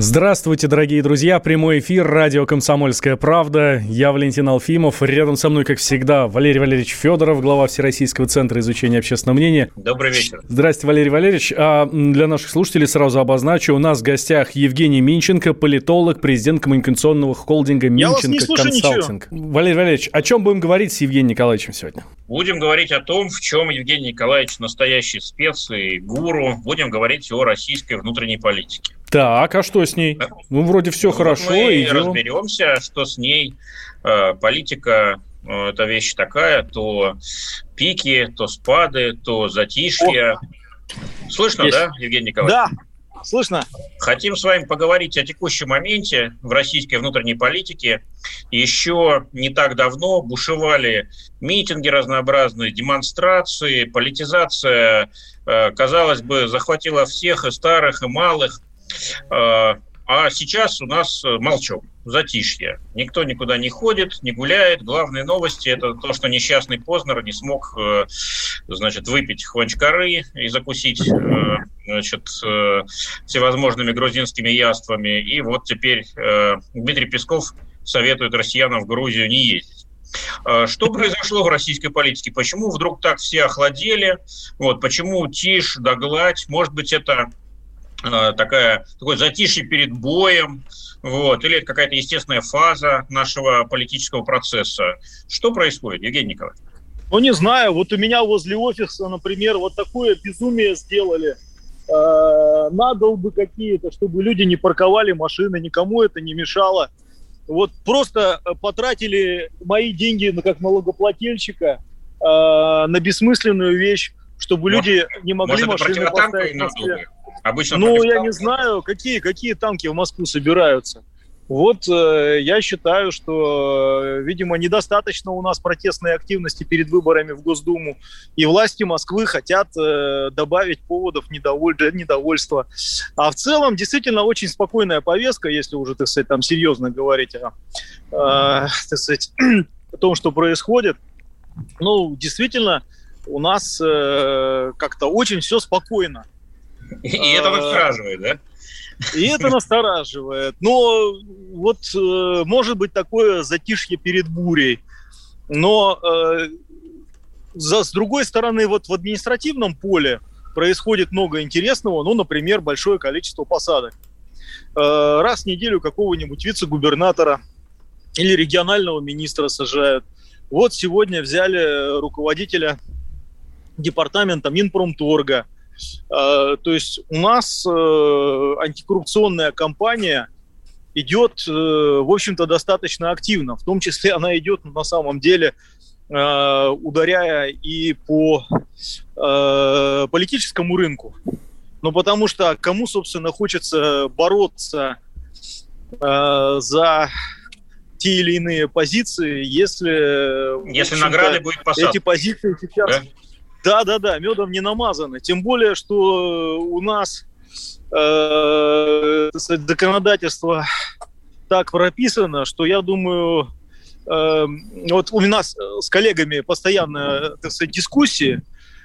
Здравствуйте, дорогие друзья. Прямой эфир, радио «Комсомольская правда». Я Валентин Алфимов. Рядом со мной, как всегда, Валерий Валерьевич Федоров, глава Всероссийского центра изучения общественного мнения. Добрый вечер. Здравствуйте, Валерий Валерьевич. А для наших слушателей сразу обозначу. У нас в гостях Евгений Минченко, политолог, президент коммуникационного холдинга «Минченко Консалтинг». Валерий Валерьевич, о чем будем говорить с Евгением Николаевичем сегодня? Будем говорить о том, в чем Евгений Николаевич настоящий спец и гуру. Будем говорить о российской внутренней политике. Так, а что с ней? Ну, вроде все Ну, хорошо. Мы идем. разберемся, что с ней. Э, Политика э, – это вещь такая, то пики, то спады, то затишье. Слышно, Есть. да, Евгений Николаевич? Да, слышно? Хотим с вами поговорить о текущем моменте в российской внутренней политике. Еще не так давно бушевали митинги разнообразные, демонстрации, политизация, э, казалось бы, захватила всех, и старых, и малых. Э, А сейчас у нас э, молчок, затишье. Никто никуда не ходит, не гуляет. Главные новости – это то, что несчастный Познер не смог э, значит, выпить хванчкары и закусить значит, всевозможными грузинскими яствами. И вот теперь Дмитрий Песков советует россиянам в Грузию не ездить. Что произошло в российской политике? Почему вдруг так все охладели? Вот, почему тишь да гладь? Может быть, это такая, такое затишье перед боем, вот, или это какая-то естественная фаза нашего политического процесса. Что происходит, Евгений Николаевич? Ну, не знаю, вот у меня возле офиса, например, вот такое безумие сделали. Э, Надолбы какие-то, чтобы люди не парковали машины, никому это не мешало. Вот просто э, потратили мои деньги ну, как налогоплательщика э, на бессмысленную вещь, чтобы Может- люди не могли Может, машины поставить? Обычно Ну, я не знаю, какие, какие танки в Москву собираются. Вот э, я считаю, что, э, видимо, недостаточно у нас протестной активности перед выборами в Госдуму, и власти Москвы хотят э, добавить поводов недоволь... для недовольства. А в целом, действительно, очень спокойная повестка, если уже, так сказать, там серьезно говорить о, э, так сказать, о том, что происходит. Ну, действительно, у нас э, как-то очень все спокойно. И это настораживает, да? И это настораживает. Но вот э, может быть такое затишье перед бурей. Но э, за, с другой стороны, вот в административном поле происходит много интересного. Ну, например, большое количество посадок. Э, раз в неделю какого-нибудь вице-губернатора или регионального министра сажают. Вот сегодня взяли руководителя департамента Минпромторга. Э, То есть у нас э, антикоррупционная кампания идет, э, в общем-то, достаточно активно. В том числе она идет на самом деле, ударяя и по политическому рынку. Ну, потому что кому, собственно, хочется бороться за те или иные позиции, если... Если награды будет посадка. эти позиции сейчас... Да? Да, да, да, медом не намазаны. Тем более, что у нас э, законодательство так прописано, что я думаю, э, вот у нас с коллегами постоянно, так сказать, дискуссии.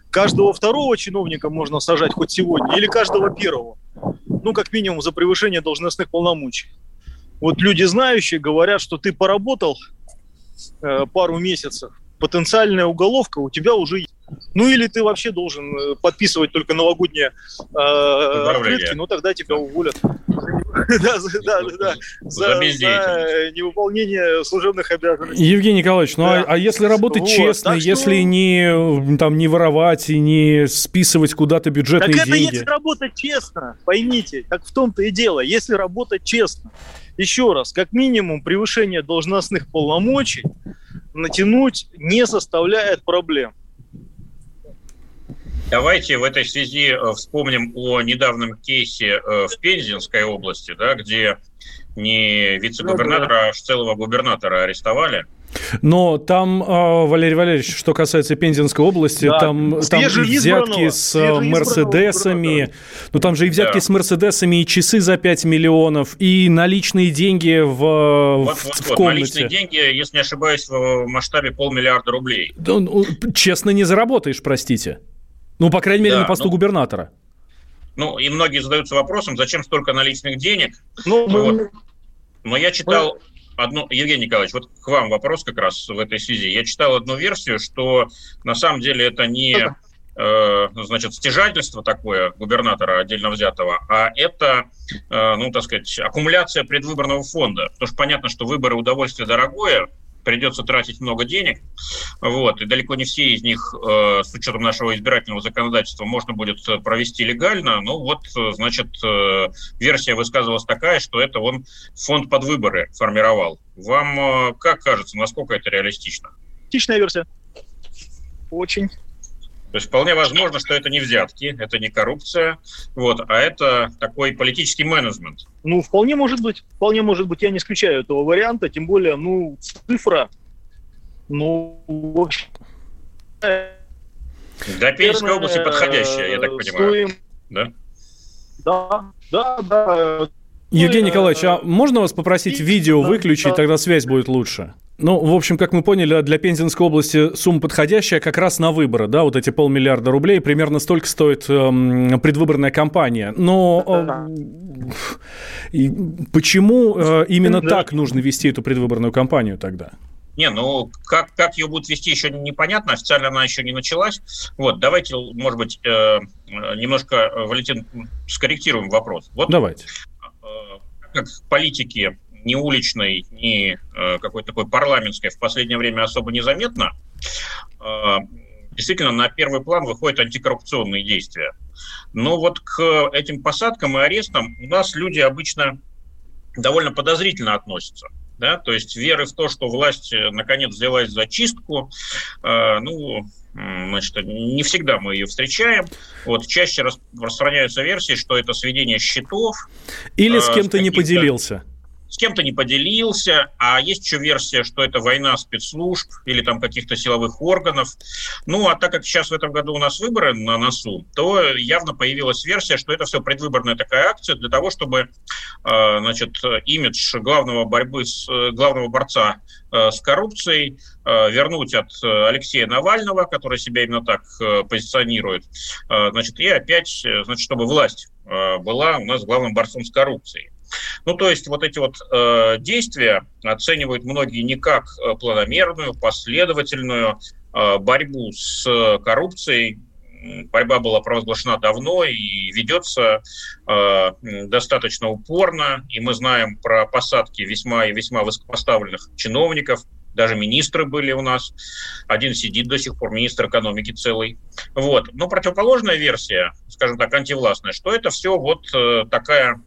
Каждого второго чиновника можно сажать хоть сегодня, или каждого первого. Ну, как минимум, за превышение должностных полномочий. Вот люди знающие говорят, что ты поработал э, пару месяцев, потенциальная уголовка у тебя уже есть. Ну или ты вообще должен э, подписывать только новогодние э, открытки, ну тогда тебя уволят. Да, за- да, да. За бездеятельность. невыполнение служебных обязанностей. Евгений Николаевич, ну а, а если работать честно, так если не, там, не воровать и не списывать куда-то Так бюджетные это деньги? если работать честно, поймите, так в том-то и дело, если работать честно. Еще раз, как минимум превышение должностных полномочий натянуть не составляет проблем. Давайте в этой связи э, вспомним о недавнем кейсе э, в Пензенской области, да, где не вице-губернатора, ну, да. а целого губернатора арестовали. Но там, а, Валерий Валерьевич, что касается Пензенской области, да. там, там взятки с а, Мерседесами, ну там же и взятки да. с Мерседесами, и часы за 5 миллионов, и наличные деньги в, вот, в, вот, в комнате. Наличные деньги, если не ошибаюсь, в масштабе полмиллиарда рублей. Да, ну, честно, не заработаешь, простите. Ну, по крайней мере, да, на посту ну, губернатора. Ну, и многие задаются вопросом, зачем столько наличных денег. Ну, вот. Но я читал одну, Евгений Николаевич, вот к вам вопрос как раз в этой связи. Я читал одну версию, что на самом деле это не э, значит, стяжательство такое губернатора отдельно взятого, а это, э, ну, так сказать, аккумуляция предвыборного фонда. Потому что понятно, что выборы удовольствие дорогое, придется тратить много денег, вот, и далеко не все из них, э, с учетом нашего избирательного законодательства, можно будет провести легально, ну вот, значит, э, версия высказывалась такая, что это он фонд под выборы формировал. Вам э, как кажется, насколько это реалистично? Реалистичная версия. Очень. То есть вполне возможно, что это не взятки, это не коррупция, вот, а это такой политический менеджмент. Ну, вполне может быть, вполне может быть, я не исключаю этого варианта, тем более, ну, цифра, ну, в общем... Для Пензенской области подходящая, я так понимаю. Стоим... Да? Да, да, да. Евгений Николаевич, а можно вас попросить видео выключить, тогда связь будет лучше? Ну, в общем, как мы поняли, для Пензенской области сумма подходящая как раз на выборы, да, вот эти полмиллиарда рублей, примерно столько стоит эм, предвыборная кампания. Но э, почему э, именно так нужно вести эту предвыборную кампанию тогда? Не, ну как, как ее будут вести, еще непонятно, официально она еще не началась. Вот, давайте, может быть, э, немножко, э, Валентин, скорректируем вопрос. Вот, давайте. Э, как политики ни уличной, ни э, какой-то такой парламентской в последнее время особо незаметно, э, действительно на первый план выходят антикоррупционные действия. Но вот к этим посадкам и арестам у нас люди обычно довольно подозрительно относятся. Да? То есть веры в то, что власть э, наконец взялась за чистку, э, ну, значит, не всегда мы ее встречаем. Вот чаще распространяются версии, что это сведение счетов. Или с кем-то не поделился с кем-то не поделился, а есть еще версия, что это война спецслужб или там каких-то силовых органов. Ну, а так как сейчас в этом году у нас выборы на носу, то явно появилась версия, что это все предвыборная такая акция для того, чтобы, э, значит, имидж главного борьбы с, главного борца э, с коррупцией э, вернуть от Алексея Навального, который себя именно так позиционирует, значит, и опять, значит, чтобы власть была у нас главным борцом с коррупцией. Ну, то есть вот эти вот э, действия оценивают многие не как э, планомерную, последовательную э, борьбу с коррупцией, борьба была провозглашена давно и ведется э, достаточно упорно. И мы знаем про посадки весьма и весьма высокопоставленных чиновников. Даже министры были у нас. Один сидит до сих пор, министр экономики целый. Вот. Но противоположная версия, скажем так, антивластная, что это все вот э, такая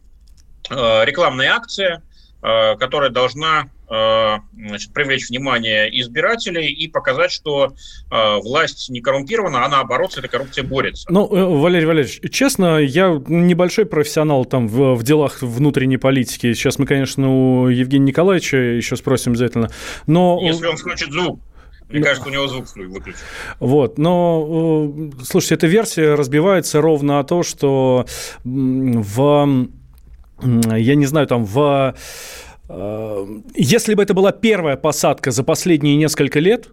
рекламная акция, э, которая должна э, значит, привлечь внимание избирателей и показать, что власть не коррумпирована, а наоборот с этой коррупцией борется. Ну, Валерий Валерьевич, честно, я небольшой профессионал там в, в делах внутренней политики. Сейчас мы, конечно, у Евгения Николаевича еще спросим обязательно. Но... Если он включит звук. Мне кажется, у него звук выключен. Вот, но, слушайте, эта версия разбивается ровно о том, что в я не знаю, там в... Э, если бы это была первая посадка за последние несколько лет,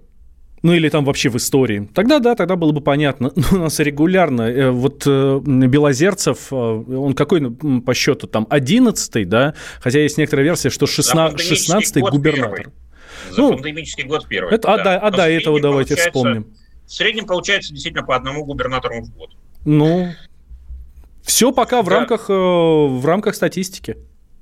ну или там вообще в истории, тогда да, тогда было бы понятно. Но у нас регулярно, э, вот э, Белозерцев, он какой ну, по счету там, 11 да, хотя есть некоторая версия, что 16-й губернатор. Первый. За ну, пандемический год первый. Это, да. А, да, а до этого давайте вспомним. В среднем получается действительно по одному губернатору в год. Ну, все пока в, да. рамках, э, в рамках статистики.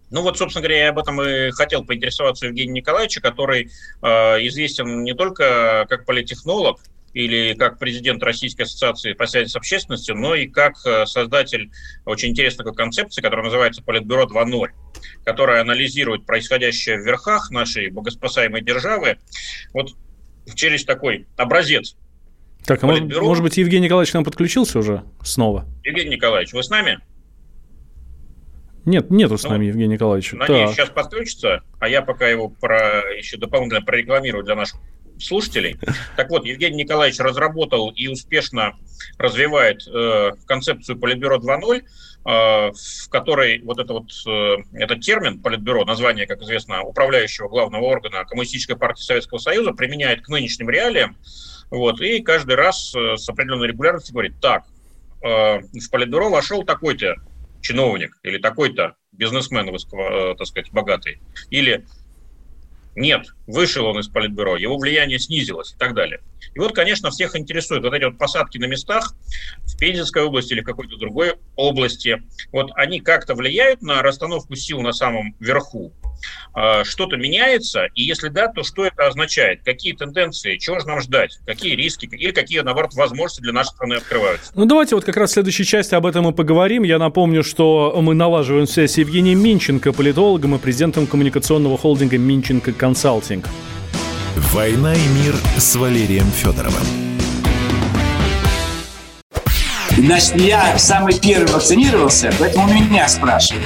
Ну вот, собственно говоря, я об этом и хотел поинтересоваться Евгения Николаевича, который э, известен не только как политехнолог или как президент Российской ассоциации по связи с общественностью, но и как э, создатель очень интересной концепции, которая называется «Политбюро 2.0», которая анализирует происходящее в верхах нашей богоспасаемой державы вот через такой образец Так, а может, может быть, Евгений Николаевич к нам подключился уже снова? Евгений Николаевич, вы с нами? Нет, нету с ну, нами Евгения Николаевича. Надеюсь, так. сейчас подключится, а я пока его про, еще дополнительно прорекламирую для наших слушателей. Так вот, Евгений Николаевич разработал и успешно развивает э, концепцию Политбюро 2.0, э, в которой вот, это вот э, этот термин Политбюро, название, как известно, управляющего главного органа Коммунистической партии Советского Союза, применяет к нынешним реалиям. Вот, и каждый раз э, с определенной регулярностью говорит, так, э, в Политбюро вошел такой-то чиновник или такой-то бизнесмен, э, так сказать, богатый, или нет, вышел он из политбюро, его влияние снизилось и так далее. И вот, конечно, всех интересует вот эти вот посадки на местах в Пензенской области или какой-то другой области. Вот они как-то влияют на расстановку сил на самом верху. А, что-то меняется, и если да, то что это означает? Какие тенденции, чего же нам ждать? Какие риски или какие, наоборот, возможности для нашей страны открываются? Ну, давайте вот как раз в следующей части об этом и поговорим. Я напомню, что мы налаживаем связь с Евгением Минченко, политологом и президентом коммуникационного холдинга «Минченко Консалтинг». «Война и мир» с Валерием Федоровым. Значит, я самый первый вакцинировался, поэтому меня спрашивают.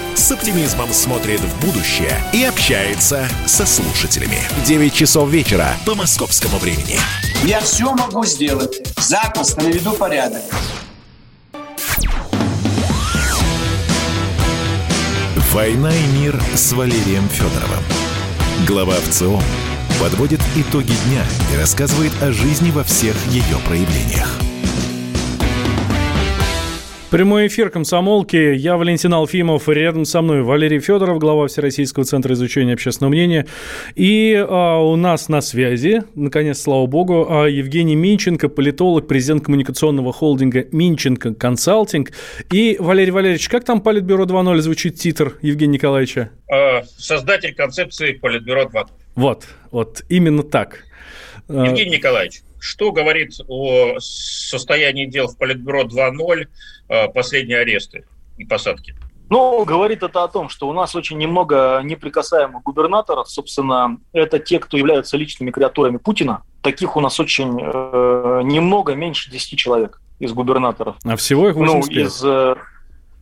с оптимизмом смотрит в будущее и общается со слушателями. 9 часов вечера по московскому времени. Я все могу сделать. Запросто наведу порядок. «Война и мир» с Валерием Федоровым. Глава ВЦО подводит итоги дня и рассказывает о жизни во всех ее проявлениях. Прямой эфир комсомолки. Я Валентин Алфимов. Рядом со мной Валерий Федоров, глава Всероссийского центра изучения общественного мнения. И а, у нас на связи, наконец, слава богу, а, Евгений Минченко, политолог, президент коммуникационного холдинга Минченко Консалтинг. И, Валерий Валерьевич, как там Политбюро 2.0 звучит титр Евгения Николаевича? А, создатель концепции Политбюро 2.0. Вот, вот, именно так. Евгений Николаевич, что говорит о состоянии дел в Политбюро 2.0 э, последние аресты и посадки? Ну, говорит это о том, что у нас очень немного неприкасаемых губернаторов. Собственно, это те, кто являются личными креатурами Путина. Таких у нас очень э, немного, меньше 10 человек из губернаторов. А всего их 85? Ну, из, э,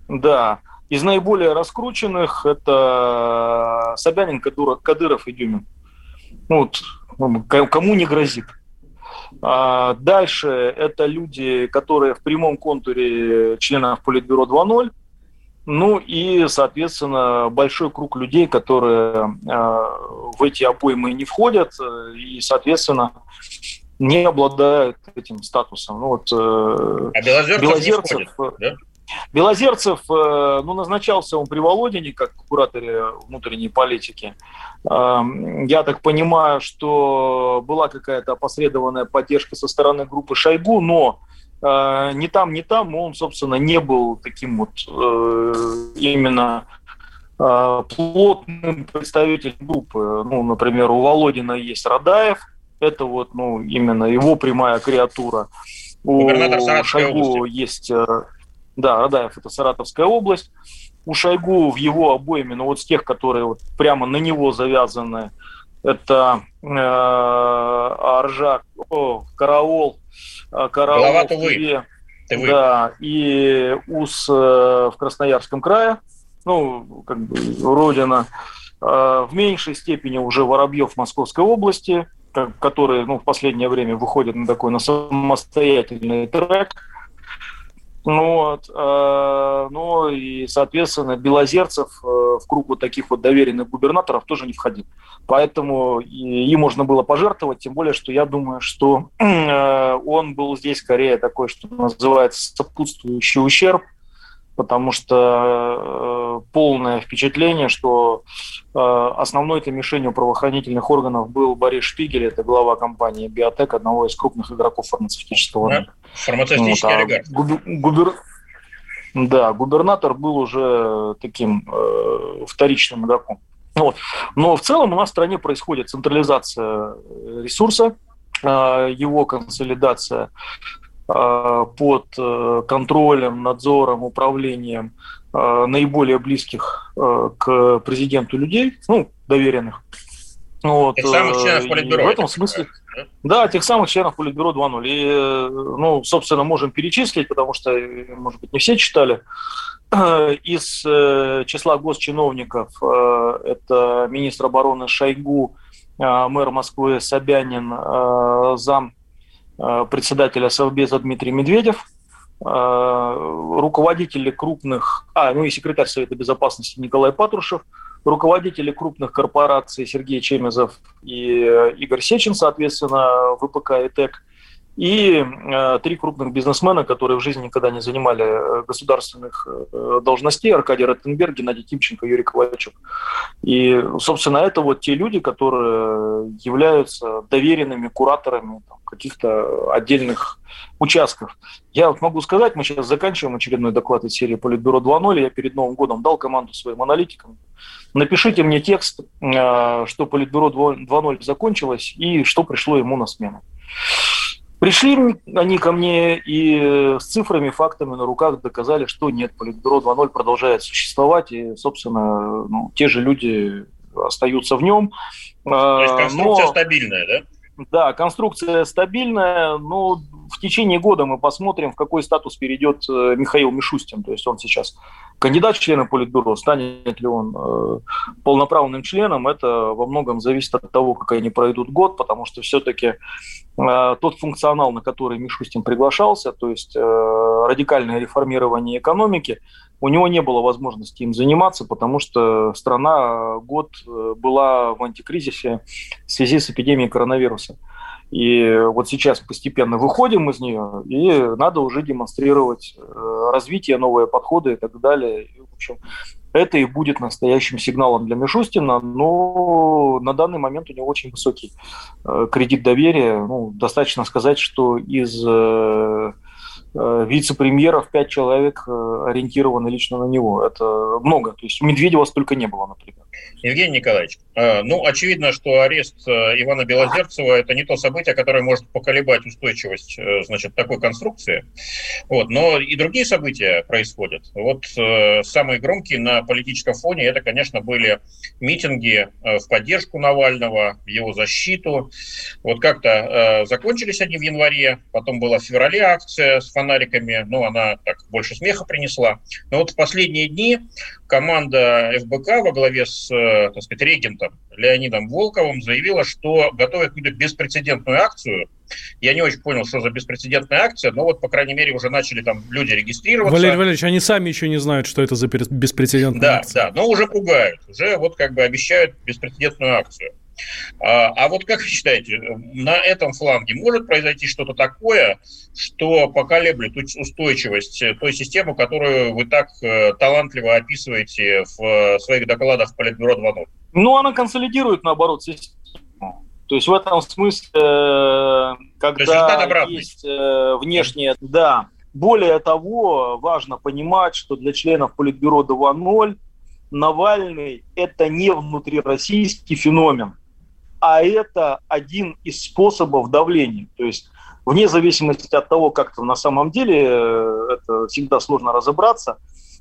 да. Из наиболее раскрученных это Собянин, Кадыров и Дюмин. Ну, вот, кому не грозит. А дальше это люди, которые в прямом контуре членов Политбюро 2.0. Ну и, соответственно, большой круг людей, которые э, в эти обоймы не входят и, соответственно, не обладают этим статусом. Ну, вот, э, а Белозерцев, Белозерцев не входит, да? Белозерцев, э, ну, назначался он при Володине как кураторе внутренней политики. Эм, я так понимаю, что была какая-то опосредованная поддержка со стороны группы Шойгу, но э, ни там, ни там он, собственно, не был таким вот э, именно плотным представителем группы. Ну, например, у Володина есть Радаев, это вот, ну, именно его прямая креатура. У Шойгу есть да, Радаев – это Саратовская область. У Шойгу в его обоими, ну вот с тех, которые вот прямо на него завязаны, это э, Аржак, о, Караул, э, Караул в Тыве, да, и УС э, в Красноярском крае, ну, как бы родина. Э, в меньшей степени уже Воробьев в Московской области, который ну, в последнее время выходит на такой на самостоятельный трек – ну вот, э, ну и, соответственно, Белозерцев э, в круг таких вот доверенных губернаторов тоже не входил. Поэтому им можно было пожертвовать, тем более, что я думаю, что э, он был здесь скорее такой, что называется, сопутствующий ущерб. Потому что э, полное впечатление, что э, основной этой мишенью правоохранительных органов был Борис Шпигель, это глава компании «Биотек», одного из крупных игроков фармацевтического рынка. Да, фармацевтический вот, а олигарх. Губер... Губер... Да, губернатор был уже таким э, вторичным игроком. Вот. Но в целом у нас в стране происходит централизация ресурса, э, его консолидация под э, контролем, надзором, управлением наиболее близких к президенту людей, ну, доверенных. Вот. Тех самых членов Политбюро. В этом смысле, да, тех самых членов Политбюро 2.0. И, ну, собственно, можем перечислить, потому что, может быть, не все читали. Из э, числа госчиновников э, это министр обороны Шойгу, э, мэр Москвы Собянин, зам председателя Совбеза Дмитрий Медведев, руководители крупных, а, ну и секретарь Совета Безопасности Николай Патрушев, руководители крупных корпораций Сергей Чемезов и Игорь Сечин, соответственно, ВПК и ТЭК, и э, три крупных бизнесмена, которые в жизни никогда не занимали э, государственных э, должностей, Аркадий Роттенберг, Геннадий Тимченко, Юрий Ковальчук. И, собственно, это вот те люди, которые являются доверенными кураторами каких-то отдельных участков. Я вот могу сказать, мы сейчас заканчиваем очередной доклад из серии Политбюро 2.0. Я перед Новым годом дал команду своим аналитикам. Напишите мне текст, что Политбюро 2.0 закончилось и что пришло ему на смену. Пришли они ко мне и с цифрами, фактами на руках доказали, что нет, Политбюро 2.0 продолжает существовать, и, собственно, ну, те же люди остаются в нем. То есть конструкция но... стабильная, да? Да, конструкция стабильная, но в течение года мы посмотрим, в какой статус перейдет э, Михаил Мишустин. То есть он сейчас кандидат в члены Политбюро, станет ли он э, полноправным членом, это во многом зависит от того, как они пройдут год, потому что все-таки э, тот функционал, на который Мишустин приглашался, то есть радикальное реформирование экономики, у него не было возможности им заниматься, потому что страна год была в антикризисе в связи с эпидемией коронавируса. И вот сейчас постепенно выходим из нее, и надо уже демонстрировать э, развитие, новые подходы и так далее. И, в общем, это и будет настоящим сигналом для Мишустина, но на данный момент у него очень высокий э, кредит доверия. Ну, достаточно сказать, что из э, вице-премьеров, пять человек ориентированы лично на него. Это много. То есть Медведева столько не было, например. Евгений Николаевич, э, ну, очевидно, что арест Ивана Белозерцева – это не то событие, которое может поколебать устойчивость, значит, такой конструкции. Вот. Но и другие события происходят. Вот самые громкие на политическом фоне – это, конечно, были митинги в поддержку Навального, в его защиту. Вот как-то закончились они в январе, потом была в феврале акция с фонариками, ну, она так больше смеха принесла. Но вот в последние дни команда ФБК во главе с, э, так сказать, регентом Леонидом Волковым заявила, что готовит какую-то беспрецедентную акцию. Я не очень понял, что за беспрецедентная акция, но вот, по крайней мере, уже начали там люди регистрироваться. Валерий Валерьевич, они сами еще не знают, что это за беспрецедентная да, акция. Да, да, но уже пугают, уже вот как бы обещают беспрецедентную акцию. А, а вот как вы считаете, на этом фланге может произойти что-то такое, что поколеблет устойчивость той системы, которую вы так э, талантливо описываете в э, своих докладах Политбюро 2.0? Ну, она консолидирует, наоборот, систему. То есть в этом смысле, э, когда есть, есть внешние... Да. Более того, важно понимать, что для членов Политбюро 2.0 Навальный – это не внутрироссийский феномен а это один из способов давления. То есть вне зависимости от того, как это на самом деле, э, это всегда сложно разобраться,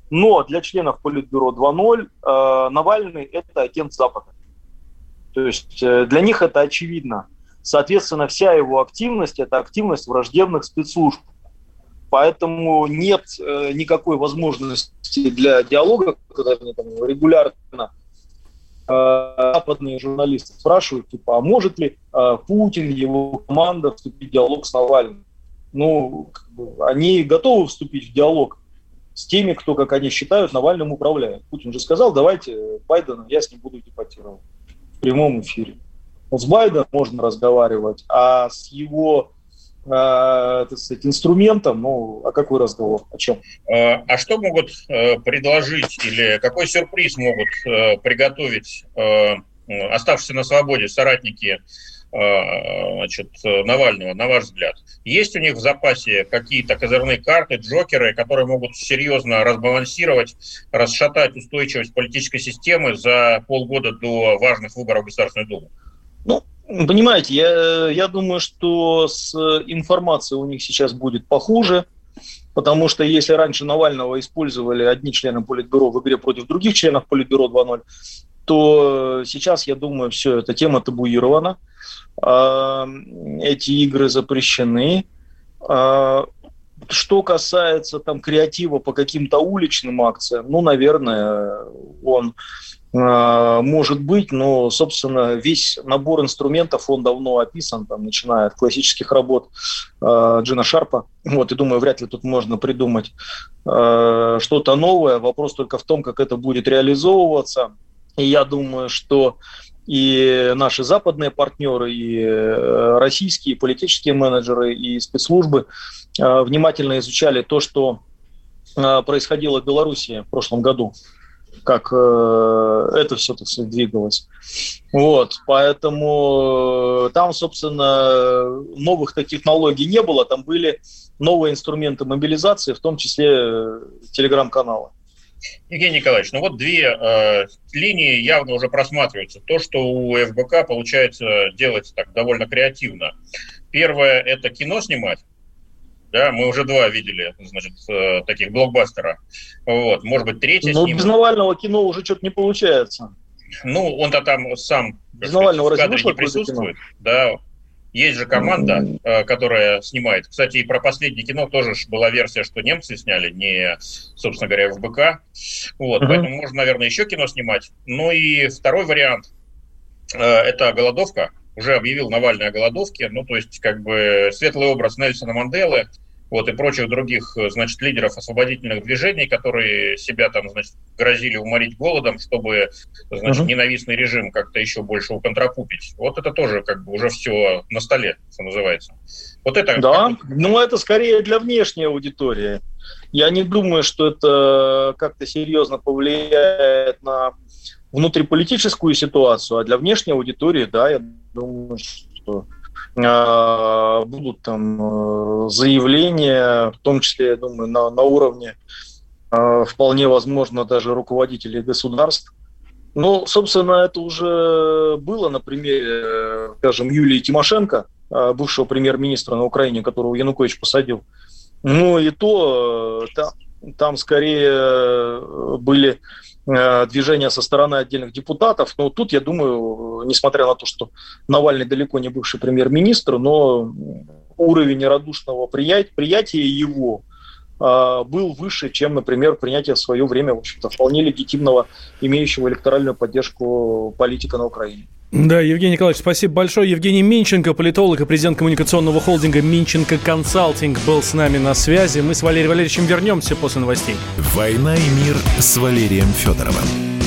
но для членов Политбюро 2.0 э, Навальный – это агент Запада. То есть э, для них это очевидно. Соответственно, вся его активность – это активность враждебных спецслужб. Поэтому нет э, никакой возможности для диалога, когда они там регулярно западные журналисты спрашивают, типа, а может ли э, Путин, его команда вступить в диалог с Навальным? Ну, они готовы вступить в диалог с теми, кто, как они считают, Навальным управляет. Путин же сказал, давайте Байдена, я с ним буду депортировать в прямом эфире. Вот с Байденом можно разговаривать, а с его э, так сказать, инструментом. Ну, а какой разговор? О чем? А, а что могут э, предложить или какой сюрприз могут э, приготовить э, оставшиеся на свободе соратники э, значит, Навального, на ваш взгляд? Есть у них в запасе какие-то козырные карты, джокеры, которые могут серьезно разбалансировать, расшатать устойчивость политической системы за полгода до важных выборов в Государственную Думу? Ну, Понимаете, я, я думаю, что с информацией у них сейчас будет похуже, потому что если раньше Навального использовали одни члены Политбюро в игре против других членов Политбюро 2.0, то сейчас, я думаю, все, эта тема табуирована, а, эти игры запрещены. А, что касается там креатива по каким-то уличным акциям, ну, наверное, он может быть, но, собственно, весь набор инструментов, он давно описан, там, начиная от классических работ э, Джина Шарпа. Вот, и думаю, вряд ли тут можно придумать э, что-то новое. Вопрос только в том, как это будет реализовываться. И я думаю, что и наши западные партнеры, и российские политические менеджеры, и спецслужбы э, внимательно изучали то, что э, происходило в Беларуси в прошлом году как э, это все, так сказать, двигалось. Вот, поэтому э, там, собственно, новых таких технологий не было, там были новые инструменты мобилизации, в том числе э, телеграм-каналы. Евгений Николаевич, ну вот две э, линии явно уже просматриваются. То, что у ФБК получается делать так довольно креативно. Первое – это кино снимать, да, мы уже два видели, значит, э, таких блокбастера. Вот, может быть, третий Но без Навального кино уже что-то не получается. Ну, он-то там сам без Навального в кадре не присутствует. Да, есть же команда, mm-hmm. которая снимает. Кстати, и про последнее кино тоже была версия, что немцы сняли, не, собственно говоря, ФБК. Вот, mm-hmm. поэтому можно, наверное, еще кино снимать. Ну и второй вариант э, – это голодовка уже объявил Навальный о голодовке, ну, то есть, как бы, светлый образ Нельсона Манделы, вот, и прочих других, значит, лидеров освободительных движений, которые себя там, значит, грозили уморить голодом, чтобы, значит, uh-huh. ненавистный режим как-то еще больше уконтракупить. Вот это тоже, как бы, уже все на столе, что называется. Вот это... Да, как... ну, это скорее для внешней аудитории. Я не думаю, что это как-то серьезно повлияет на внутриполитическую ситуацию, а для внешней аудитории, да, я думаю, что э, будут там э, заявления, в том числе, я думаю, на, на уровне э, вполне возможно даже руководителей государств. Но, собственно, это уже было на примере, скажем, Юлии Тимошенко, э, бывшего премьер-министра на Украине, которого Янукович посадил. Ну и то э, там, там скорее э, были Э, движения со стороны отдельных депутатов. Но тут, я думаю, несмотря на то, что Навальный далеко не бывший премьер-министр, но уровень радушного приятия, его был выше, чем, например, принятие в свое время, в общем-то, вполне легитимного, имеющего электоральную поддержку политика на Украине. Да, Евгений Николаевич, спасибо большое. Евгений Минченко, политолог и президент коммуникационного холдинга Минченко Консалтинг был с нами на связи. Мы с Валерием Валерьевичем вернемся после новостей. «Война и мир» с Валерием Федоровым.